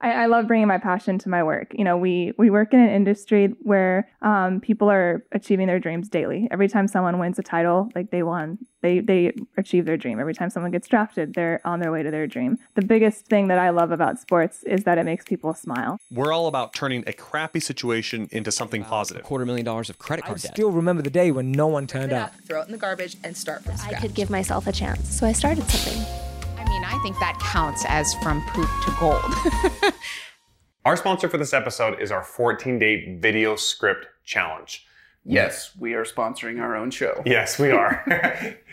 I, I, love bringing my passion to my work. You know, we we work in an industry where um, people are achieving their dreams daily. Every time someone wins a title, like they won, they they achieve their dream. Every time someone gets drafted, they're on their way to their dream. The biggest thing that I love about sports is that it makes people smile. We're all about turning a crappy situation into something positive. A quarter million dollars of credit card I debt. still remember the day when no one turned up. Throw it in the garbage and start from scratch. I could give myself a chance, so I started something. I mean, I think that counts as from poop to gold. our sponsor for this episode is our 14 day video script challenge. Yes, we are sponsoring our own show. Yes, we are.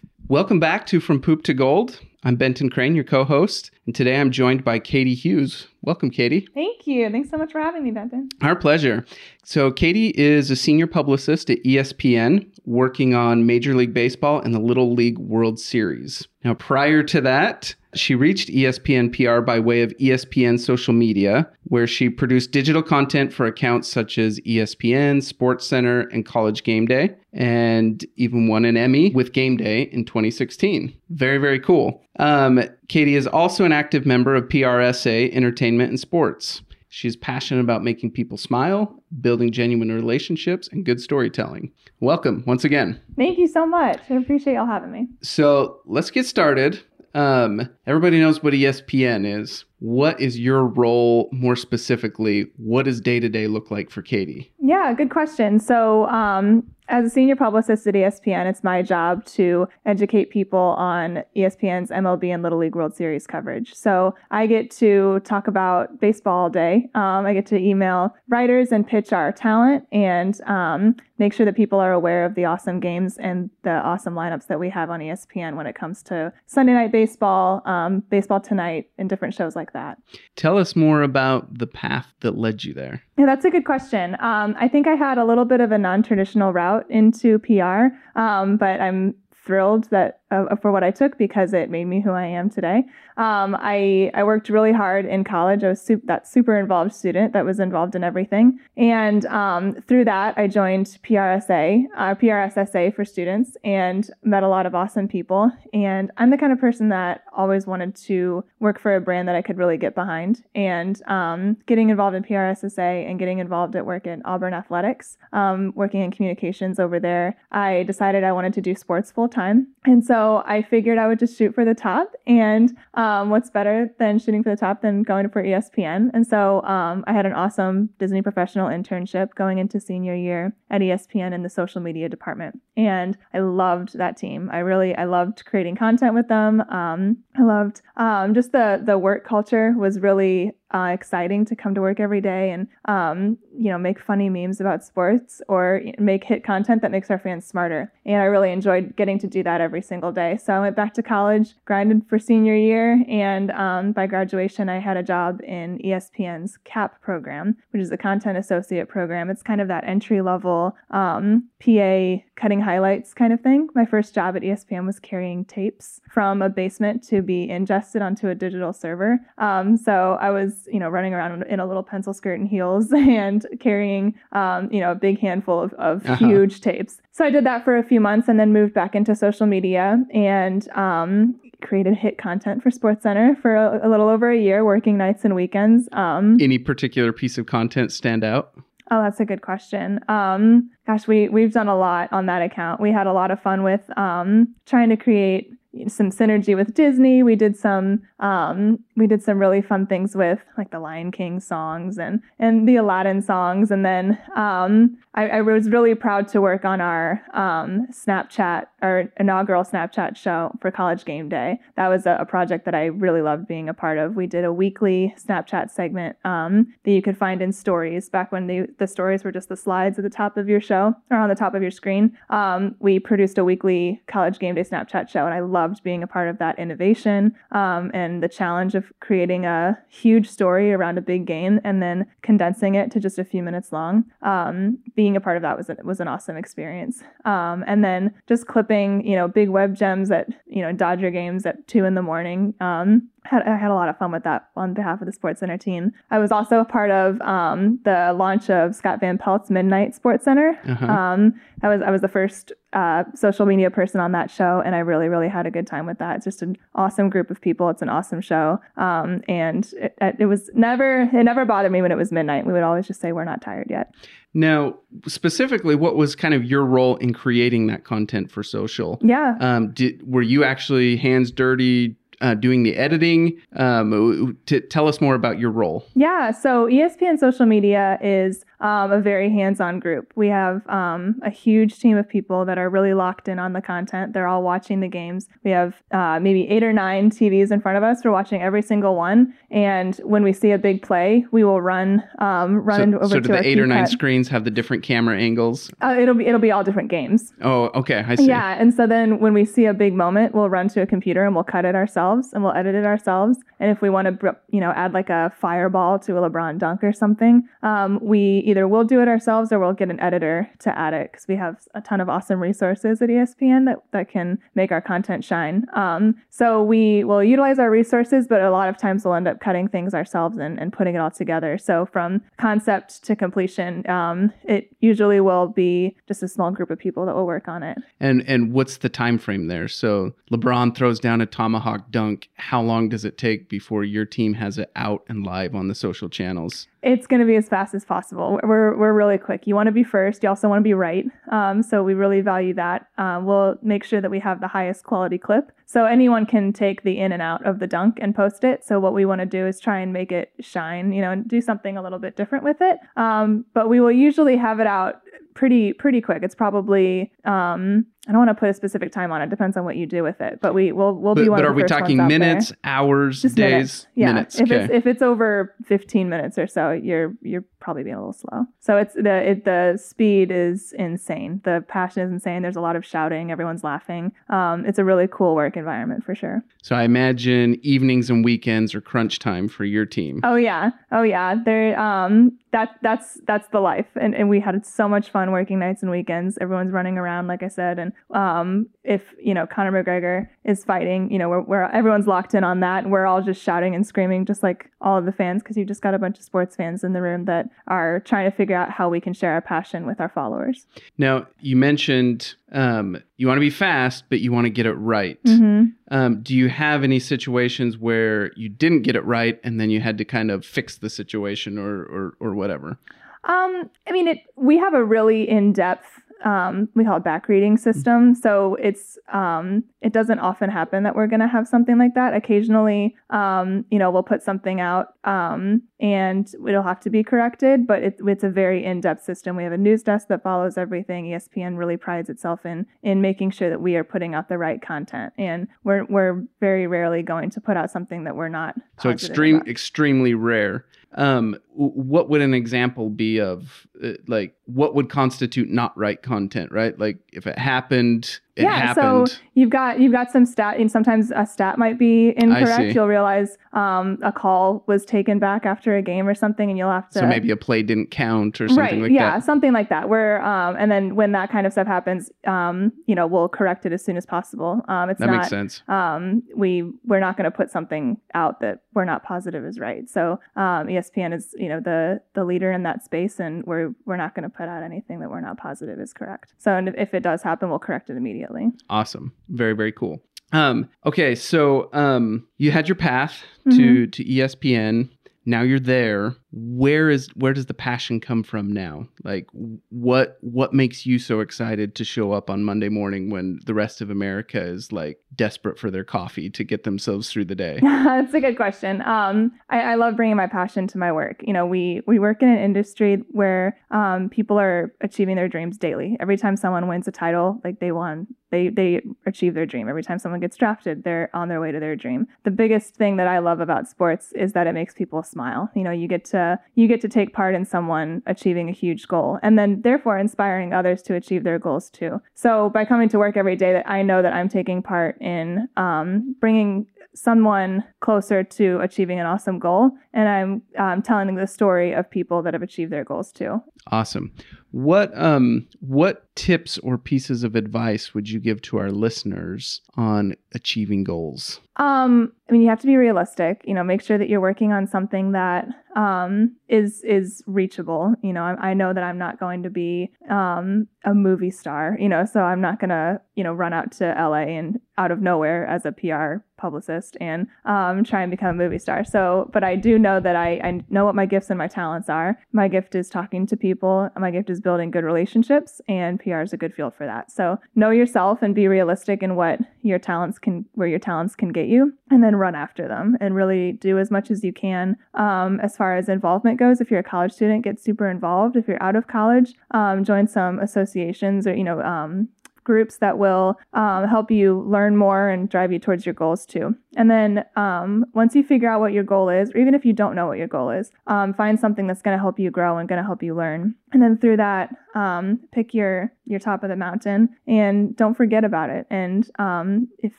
Welcome back to From Poop to Gold. I'm Benton Crane, your co host, and today I'm joined by Katie Hughes. Welcome, Katie. Thank you. Thanks so much for having me, Benton. Our pleasure. So, Katie is a senior publicist at ESPN, working on Major League Baseball and the Little League World Series. Now, prior to that, she reached ESPN PR by way of ESPN social media, where she produced digital content for accounts such as ESPN, SportsCenter, and College Game Day, and even won an Emmy with Game Day in 2016. Very, very cool. Um, Katie is also an active member of PRSA Entertainment and Sports. She's passionate about making people smile, building genuine relationships, and good storytelling. Welcome once again. Thank you so much. I appreciate y'all having me. So let's get started. Um, everybody knows what ESPN is. What is your role more specifically? What does day to day look like for Katie? Yeah, good question. So, um, as a senior publicist at ESPN, it's my job to educate people on ESPN's MLB and Little League World Series coverage. So I get to talk about baseball all day. Um, I get to email writers and pitch our talent and um, make sure that people are aware of the awesome games and the awesome lineups that we have on ESPN when it comes to Sunday night baseball, um, baseball tonight, and different shows like that. Tell us more about the path that led you there. Yeah, that's a good question. Um, I think I had a little bit of a non-traditional route into PR, um, but I'm thrilled that uh, for what I took because it made me who I am today. Um, I I worked really hard in college. I was that super involved student that was involved in everything, and um, through that I joined PRSA, uh, PRSSA for students, and met a lot of awesome people. And I'm the kind of person that always wanted to work for a brand that I could really get behind. And um, getting involved in PRSSA and getting involved at work at Auburn Athletics, um, working in communications over there, I decided I wanted to do sports full time, and so so I figured I would just shoot for the top. And um, what's better than shooting for the top than going for ESPN? And so um, I had an awesome Disney professional internship going into senior year at ESPN in the social media department. And I loved that team. I really, I loved creating content with them. Um, I loved um, just the the work culture was really uh, exciting to come to work every day and um, you know make funny memes about sports or make hit content that makes our fans smarter. And I really enjoyed getting to do that every single day. So I went back to college, grinded for senior year, and um, by graduation I had a job in ESPN's CAP program, which is a content associate program. It's kind of that entry level um, PA cutting highlights kind of thing. My first job at ESPN was carrying tapes from a basement to be ingested onto a digital server. Um, so I was you know, running around in a little pencil skirt and heels and carrying, um, you know, a big handful of, of uh-huh. huge tapes. So I did that for a few months and then moved back into social media and um, created hit content for SportsCenter for a, a, little over a year, working nights and weekends. Um, Any particular piece of content stand out? Oh, that's a good question. Um, gosh, we we've done a lot on that account. We had a lot of fun with um, trying to create some synergy with Disney. We did some um, we did some really fun things with like the Lion King songs and and the Aladdin songs. And then um, I, I, was really proud to work on our um, Snapchat our inaugural Snapchat show for College Game Day. That was a, a, project that I really loved being a part of. We did a weekly Snapchat segment um, that you could find in stories back when the the stories were just the slides at the top of your show or on the top of your screen. Um, we produced a weekly College Game Day Snapchat show, and I loved loved being a part of that innovation um, and the challenge of creating a huge story around a big game and then condensing it to just a few minutes long. Um, being a part of that was was an awesome experience. Um, and then just clipping, you know, big web gems at you know Dodger games at two in the morning. Um, had, I had a lot of fun with that on behalf of the SportsCenter team. I was also a part of um, the launch of Scott Van Pelt's Midnight SportsCenter. Uh-huh. Um, I was I was the first uh, social media person on that show, and I really really had a good time with that. It's just an awesome group of people. It's an awesome show, um, and it, it was never it never bothered me when it was midnight. We would always just say we're not tired yet. Now, specifically, what was kind of your role in creating that content for social? Yeah. Um, did were you actually hands dirty uh, doing the editing? Um, to tell us more about your role. Yeah, so ESPN social media is um, a very hands on group. We have um, a huge team of people that are really locked in on the content. They're all watching the games. We have uh, maybe eight or nine TVs in front of us. We're watching every single one. And when we see a big play, we will run um, run So, over so to the eight or nine screens have the different camera angles? Uh, it'll be it'll be all different games. Oh, okay, I see. Yeah, and so then when we see a big moment, we'll run to a computer and we'll cut it ourselves and we'll edit it ourselves. And if we want to, you know, add like a fireball to a LeBron dunk or something, um, we either will do it ourselves or we'll get an editor to add it because we have a ton of awesome resources at ESPN that that can make our content shine. Um, so we will utilize our resources, but a lot of times we'll end up cutting things ourselves and, and putting it all together. So from concept to completion, um, it usually will be just a small group of people that will work on it. And and what's the time frame there? So LeBron throws down a tomahawk dunk. How long does it take before your team has it out and live on the social channels? It's going to be as fast as possible. We're, we're really quick. You want to be first. You also want to be right. Um, so we really value that. Um, we'll make sure that we have the highest quality clip. So anyone can take the in and out of the dunk and post it. So what we want to do is try and make it shine, you know, and do something a little bit different with it. Um, but we will usually have it out pretty pretty quick. It's probably um, I don't want to put a specific time on it. Depends on what you do with it. But we will we'll be But, one but of are we talking ones out there. minutes, hours, Just days? minutes. Yeah. Minutes. If okay. it's if it's over 15 minutes or so, you're you're probably being a little slow. So it's the it, the speed is insane. The passion is insane. There's a lot of shouting. Everyone's laughing. Um, it's a really cool work environment for sure. so I imagine evenings and weekends are crunch time for your team. Oh yeah. Oh yeah. There um that that's that's the life. And and we had so much fun working nights and weekends. Everyone's running around like I said and um if, you know, Conor McGregor is fighting, you know, we're, we're everyone's locked in on that and we're all just shouting and screaming just like all of the fans because you just got a bunch of sports fans in the room that are trying to figure out how we can share our passion with our followers. Now you mentioned um, you want to be fast, but you want to get it right. Mhm. Um, do you have any situations where you didn't get it right and then you had to kind of fix the situation or or, or whatever? Um, I mean, it. We have a really in-depth. Um, we call it back reading system. So it's um, it doesn't often happen that we're going to have something like that. Occasionally, um, you know, we'll put something out um, and it'll have to be corrected. But it, it's a very in-depth system. We have a news desk that follows everything. ESPN really prides itself in in making sure that we are putting out the right content, and we're we're very rarely going to put out something that we're not. So extreme, about. extremely rare. Um, what would an example be of, uh, like, what would constitute not right content? Right, like if it happened, it yeah, happened. so you've got you've got some stat, and sometimes a stat might be incorrect. You'll realize um, a call was taken back after a game or something, and you'll have to. so maybe a play didn't count or something right, like yeah, that. Yeah, something like that. Where um, and then when that kind of stuff happens, um, you know, we'll correct it as soon as possible. Um, it's That not makes sense. um, we we're not going to put something out that we're not positive is right. So um, ESPN is you know the the leader in that space, and we're we're not going to put out anything that we're not positive is correct. So and if, it does happen, we'll correct it immediately. Awesome. Very, very cool. Um, okay, so um, you had your path Mm-hmm. to to ESPN. Now you're there. Where is where does the passion come from now? Like what what makes you so excited to show up on Monday morning when the rest of America is like desperate for their coffee to get themselves through the day? That's a good question. Um, I, I love bringing my passion to my work. You know, we we work in an industry where um, people are achieving their dreams daily. Every time someone wins a title, like they won, they they achieve their dream. Every time someone gets drafted, they're on their way to their dream. The biggest thing that I love about sports is that it makes people smile. You know, you get to you get to take part in someone achieving a huge goal, and then therefore inspiring others to achieve their goals too. So by coming to work every day, that I know that I'm taking part in um, bringing someone closer to achieving an awesome goal and i'm um, telling the story of people that have achieved their goals too Awesome. What um what tips or pieces of advice would you give to our listeners on achieving goals? Um, I mean, you have to be realistic. You know, make sure that you're working on something that um, is is reachable. You know, I, I know that I'm not going to be um, a movie star. You know, so I'm not gonna you know run out to LA and out of nowhere as a PR publicist and um, try and become a movie star. So, but I do know that I, I know what my gifts and my talents are. My gift is talking to people. My gift is building good relationships, and PR is a good field for that. So, know yourself and be realistic in what your talents can, where your talents can get you, and then run after them and really do as much as you can. Um, as far as involvement goes, if you're a college student, get super involved. If you're out of college, um, join some associations or you know um, groups that will um, help you learn more and drive you towards your goals too. And then um, once you figure out what your goal is, or even if you don't know what your goal is, um, find something that's going to help you grow and going to help you learn. And then through that, um, pick your your top of the mountain and don't forget about it. And um, if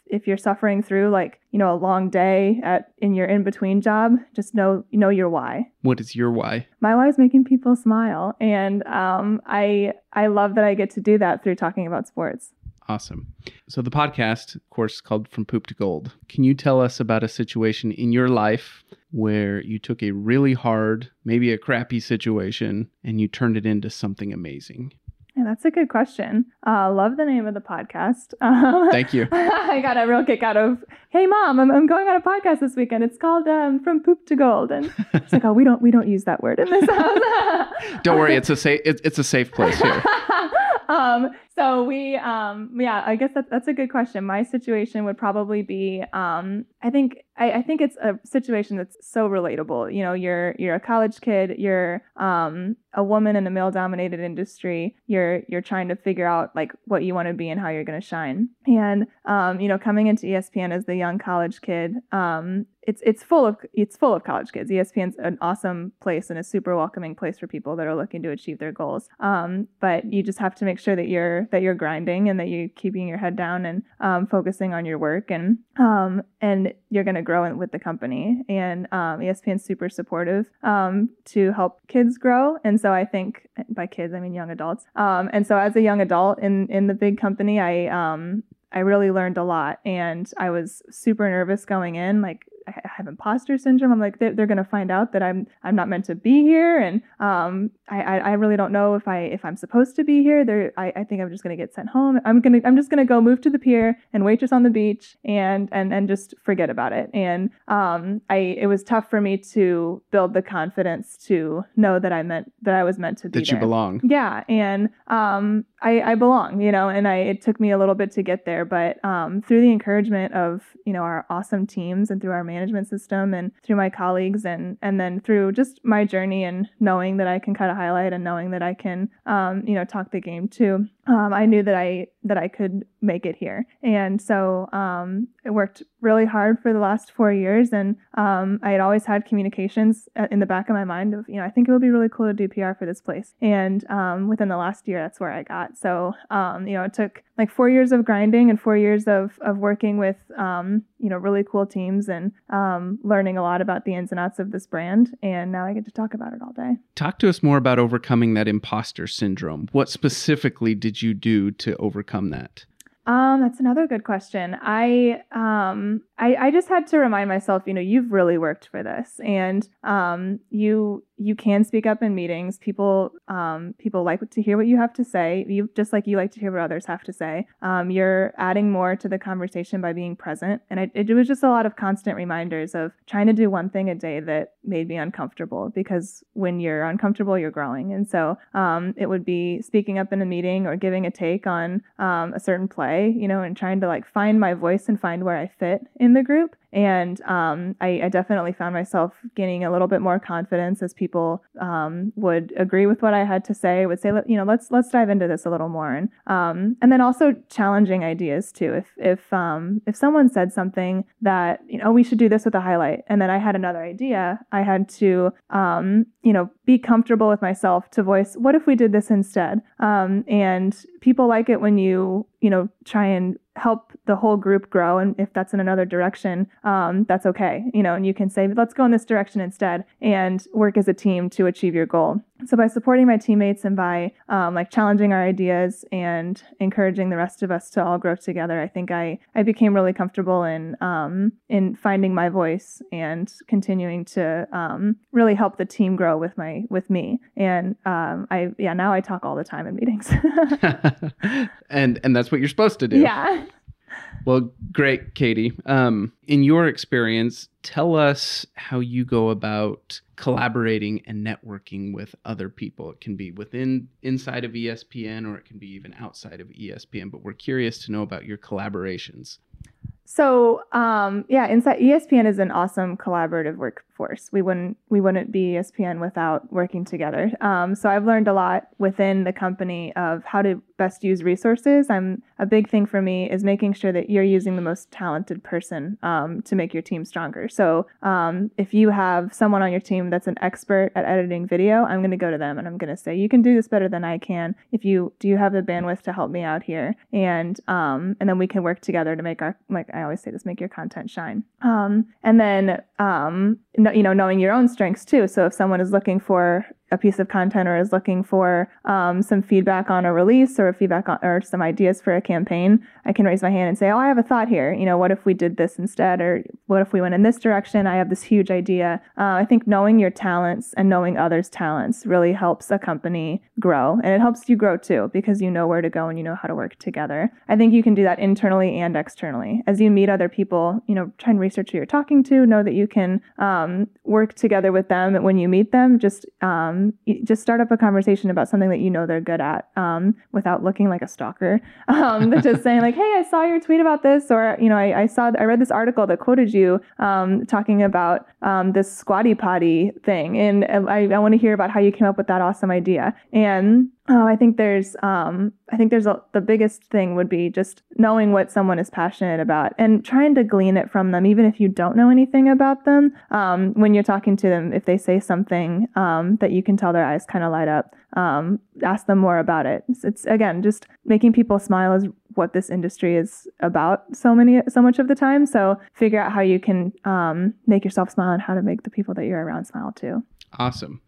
if you're suffering through like you know a long day at in your in between job, just know know your why. What is your why? My why is making people smile, and um, I I love that I get to do that through talking about sports. Awesome. So the podcast, of course, called From Poop to Gold. Can you tell us about a situation in your life where you took a really hard, maybe a crappy situation, and you turned it into something amazing? Yeah, that's a good question. Uh, love the name of the podcast. Um, Thank you. I got a real kick out of, hey mom, I'm, I'm going on a podcast this weekend. It's called um, From Poop to Gold, and it's like, oh, we don't we don't use that word in this house. Don't worry, it's a safe it's, it's a safe place here. um, so we, um, yeah, I guess that, that's a good question. My situation would probably be, um, I think, I, I, think it's a situation that's so relatable. You know, you're you're a college kid, you're um, a woman in a male-dominated industry. You're you're trying to figure out like what you want to be and how you're going to shine. And um, you know, coming into ESPN as the young college kid, um, it's it's full of it's full of college kids. ESPN's an awesome place and a super welcoming place for people that are looking to achieve their goals. Um, but you just have to make sure that you're that you're grinding and that you're keeping your head down and um, focusing on your work and um, and you're going to grow with the company. And um, ESPN's super supportive um, to help kids grow. And so I think by kids I mean young adults. Um, and so as a young adult in in the big company, I um, I really learned a lot and I was super nervous going in. Like I have imposter syndrome. I'm like, they're, they're going to find out that I'm I'm not meant to be here, and um, I, I, I really don't know if I if I'm supposed to be here. There, I, I think I'm just going to get sent home. I'm gonna I'm just going to go move to the pier and waitress on the beach and and and just forget about it. And um, I it was tough for me to build the confidence to know that I meant that I was meant to be that there. you belong. Yeah, and um, I, I belong, you know, and I it took me a little bit to get there, but um, through the encouragement of you know our awesome teams and through our management system and through my colleagues and and then through just my journey and knowing that I can kind of highlight and knowing that I can um, you know talk the game too um, I knew that I that I could make it here, and so um, I worked really hard for the last four years, and um, I had always had communications uh, in the back of my mind of you know I think it would be really cool to do PR for this place, and um, within the last year that's where I got. So um, you know it took like four years of grinding and four years of of working with um, you know really cool teams and learning a lot about the ins and outs of this brand, and now I get to talk about it all day. Talk to us more about overcoming that imposter syndrome. What specifically did did you do to overcome that? Um, that's another good question. I um I, I just had to remind myself, you know, you've really worked for this and um you you can speak up in meetings. People um, people like to hear what you have to say. You just like you like to hear what others have to say. Um, you're adding more to the conversation by being present, and I, it was just a lot of constant reminders of trying to do one thing a day that made me uncomfortable. Because when you're uncomfortable, you're growing, and so um, it would be speaking up in a meeting or giving a take on um, a certain play, you know, and trying to like find my voice and find where I fit in the group. And um, I, I, definitely found myself gaining a little bit more confidence as people um, would agree with what I had to say. Would say, you know, let's let's dive into this a little more, and um, and then also challenging ideas too. If if um, if someone said something that you know we should do this with a highlight, and then I had another idea, I had to um, you know be comfortable with myself to voice, what if we did this instead? Um, and people like it when you you know try and help the whole group grow and if that's in another direction um, that's okay you know and you can say let's go in this direction instead and work as a team to achieve your goal so by supporting my teammates and by um, like challenging our ideas and encouraging the rest of us to all grow together, I think I I became really comfortable in um, in finding my voice and continuing to um, really help the team grow with my with me. And um, I yeah now I talk all the time in meetings. and and that's what you're supposed to do. yeah. Well, great, Katie. Um, in your experience, tell us how you go about collaborating and networking with other people. It can be within inside of ESPN or it can be even outside of ESPN, but we're curious to know about your collaborations. So um, yeah, inside ESPN is an awesome collaborative workforce. We wouldn't we wouldn't be ESPN without working together. Um, so I've learned a lot within the company of how to best use resources. I'm a big thing for me is making sure that you're using the most talented person um, to make your team stronger. So um, if you have someone on your team that's an expert at editing video, I'm going to go to them and I'm going to say, you can do this better than I can. If you do, you have the bandwidth to help me out here, and um, and then we can work together to make our like I always say this, make your content shine. Um, and then um, you know knowing your own strengths too. So if someone is looking for a piece of content or is looking for um, some feedback on a release or feedback on, or some ideas for a campaign, I can raise my hand and say, "Oh, I have a thought here. You know, what if we did this instead, or what if we went in this direction? I have this huge idea." Uh, I think knowing your talents and knowing others' talents really helps a company grow, and it helps you grow too because you know where to go and you know how to work together. I think you can do that internally and externally. As you meet other people, you know, try and research who you're talking to. Know that you can um, work together with them when you meet them. Just um, just start up a conversation about something that you know they're good at um, without looking like a stalker. Um, but just saying like, hey, I saw your tweet about this, or you know, I, I saw, I read this article that quoted you um, talking about um, this squatty potty thing, and I, I want to hear about how you came up with that awesome idea. And uh, I think there's, um, I think there's a, the biggest thing would be just knowing what someone is passionate about and trying to glean it from them, even if you don't know anything about them. Um, when you're talking to them, if they say something um, that you can tell their eyes kind of light up, um, ask them more about it. It's, it's again just making people smile is what this industry is about so many so much of the time. So figure out how you can um, make yourself smile and how to make the people that you're around smile too. Awesome.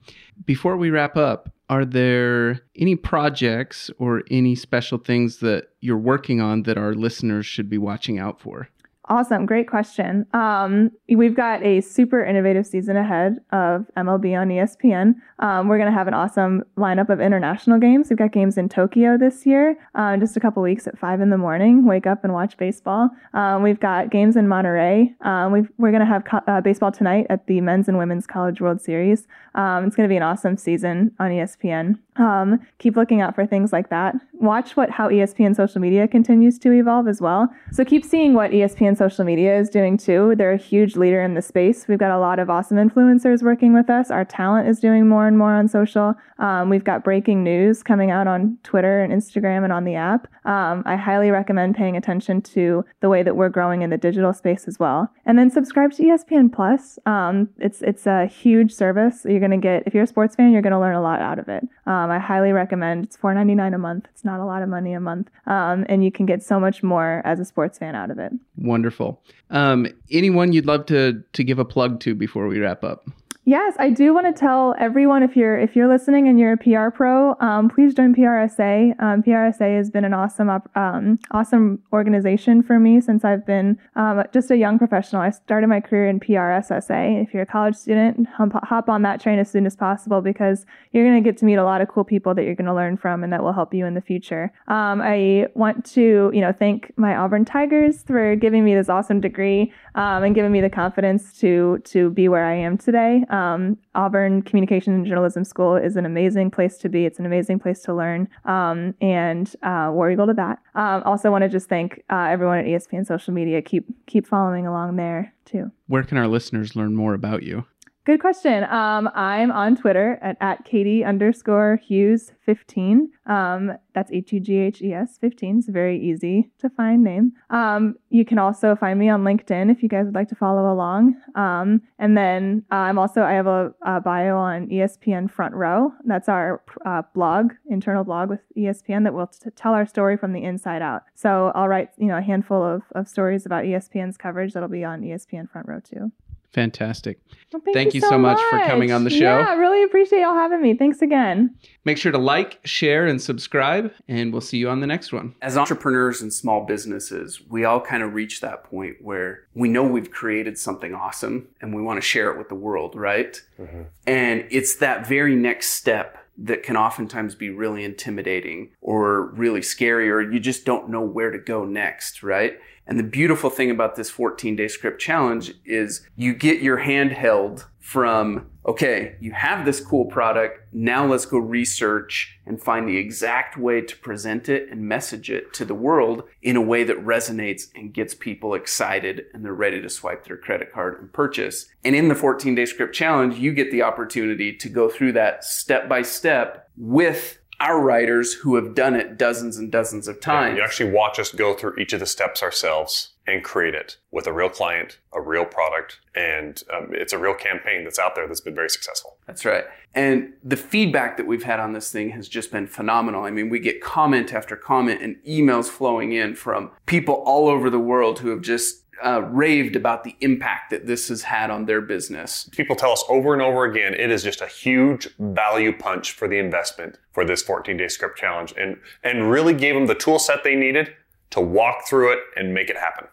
Before we wrap up, are there any projects or any special things that you're working on that our listeners should be watching out for? Awesome. Great question. Um, we've got a super innovative season ahead of MLB on ESPN. Um, we're going to have an awesome lineup of international games. We've got games in Tokyo this year, uh, just a couple weeks at 5 in the morning. Wake up and watch baseball. Um, we've got games in Monterrey. Um, we are going to have co- uh, baseball tonight at the Men's and Women's College World Series. Um, it's going to be an awesome season on ESPN. Um, keep looking out for things like that. Watch what how ESPN social media continues to evolve as well. So keep seeing what ESPN social media is doing too. They're a huge leader in the space. We've got a lot of awesome influencers working with us. Our talent is doing more and more on social. Um, we've got breaking news coming out on Twitter and Instagram and on the app. Um, I highly recommend paying attention to the way that we're growing in the digital space as well. And then subscribe to ESPN Plus. Um, it's it's a huge service. You're gonna get if you're a sports fan, you're gonna learn a lot out of it. Um, I highly recommend. It's $4.99 a month. It's not a lot of money a month, um, and you can get so much more as a sports fan out of it. Wonderful. Um, anyone you'd love to to give a plug to before we wrap up? Yes, I do want to tell everyone if you're if you're listening and you're a PR pro, um, please join PRSA. Um, PRSA has been an awesome um, awesome organization for me since I've been um, just a young professional. I started my career in PRSSA. If you're a college student, hop on that train as soon as possible because you're going to get to meet a lot of cool people that you're going to learn from and that will help you in the future. Um, I want to you know thank my Auburn Tigers for giving me this awesome degree um, and giving me the confidence to to be where I am today. Um, Auburn Communication and Journalism School is an amazing place to be. It's an amazing place to learn, um, and uh, War Eagle to that. Um, also, want to just thank uh, everyone at ESPN social media. Keep keep following along there too. Where can our listeners learn more about you? Good question. Um, I'm on Twitter at, at Katie underscore Hughes 15. Um, that's H U G H E S 15. It's a very easy to find name. Um, you can also find me on LinkedIn if you guys would like to follow along. Um, and then uh, I'm also, I have a, a, bio on ESPN Front Row. That's our uh, blog, internal blog with ESPN that will t- tell our story from the inside out. So I'll write, you know, a handful of, of stories about ESPN's coverage that'll be on ESPN Front Row too. Fantastic. Well, Thank you so much for coming on the show. Yeah, I really appreciate y'all having me. Thanks again. Make sure to like, share, and subscribe, and we'll see you on the next one. As entrepreneurs and small businesses, we all kind of reach that point where we know we've created something awesome and we want to share it with the world, right? Mm-hmm. And it's that very next step that can oftentimes be really intimidating or really scary, or you just don't know where to go next, right? And the beautiful thing about this 14 day script challenge is you get your hand held from, okay, you have this cool product. Now let's go research and find the exact way to present it and message it to the world in a way that resonates and gets people excited and they're ready to swipe their credit card and purchase. And in the 14 day script challenge, you get the opportunity to go through that step by step with our writers who have done it dozens and dozens of times. You actually watch us go through each of the steps ourselves and create it with a real client, a real product, and um, it's a real campaign that's out there that's been very successful. That's right. And the feedback that we've had on this thing has just been phenomenal. I mean, we get comment after comment and emails flowing in from people all over the world who have just uh, raved about the impact that this has had on their business. People tell us over and over again, it is just a huge value punch for the investment for this 14 day script challenge and, and really gave them the tool set they needed to walk through it and make it happen.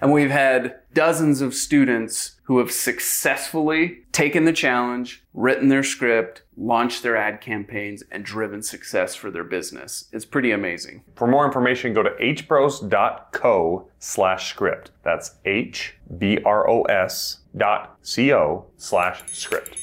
And we've had dozens of students who have successfully taken the challenge, written their script, launched their ad campaigns, and driven success for their business. It's pretty amazing. For more information, go to hbros.co slash script. That's H B R O S dot C O slash script.